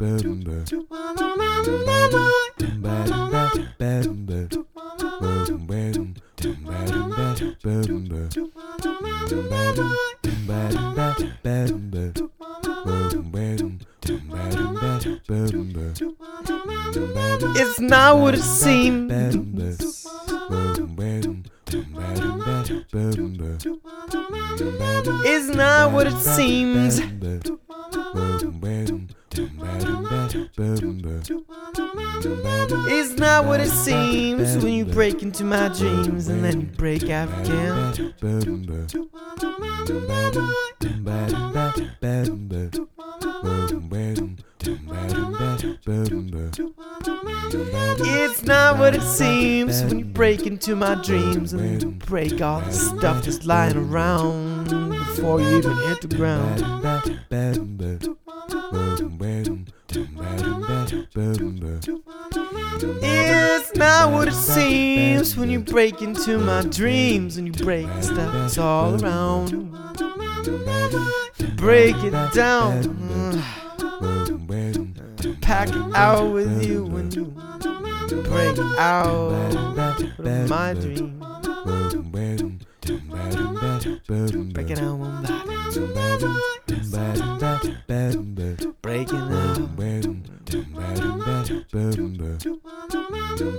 It's not what it seems. It's not what it seems. It's not what it seems when you break into my dreams and then you break out again. It's not what it seems when you break into my dreams and then you break all the stuff that's lying around before you even hit the ground. It's not what it seems when you break into my dreams and you break stuff that's all around. Break it down. Pack it out with you when you break out my dream. Break it out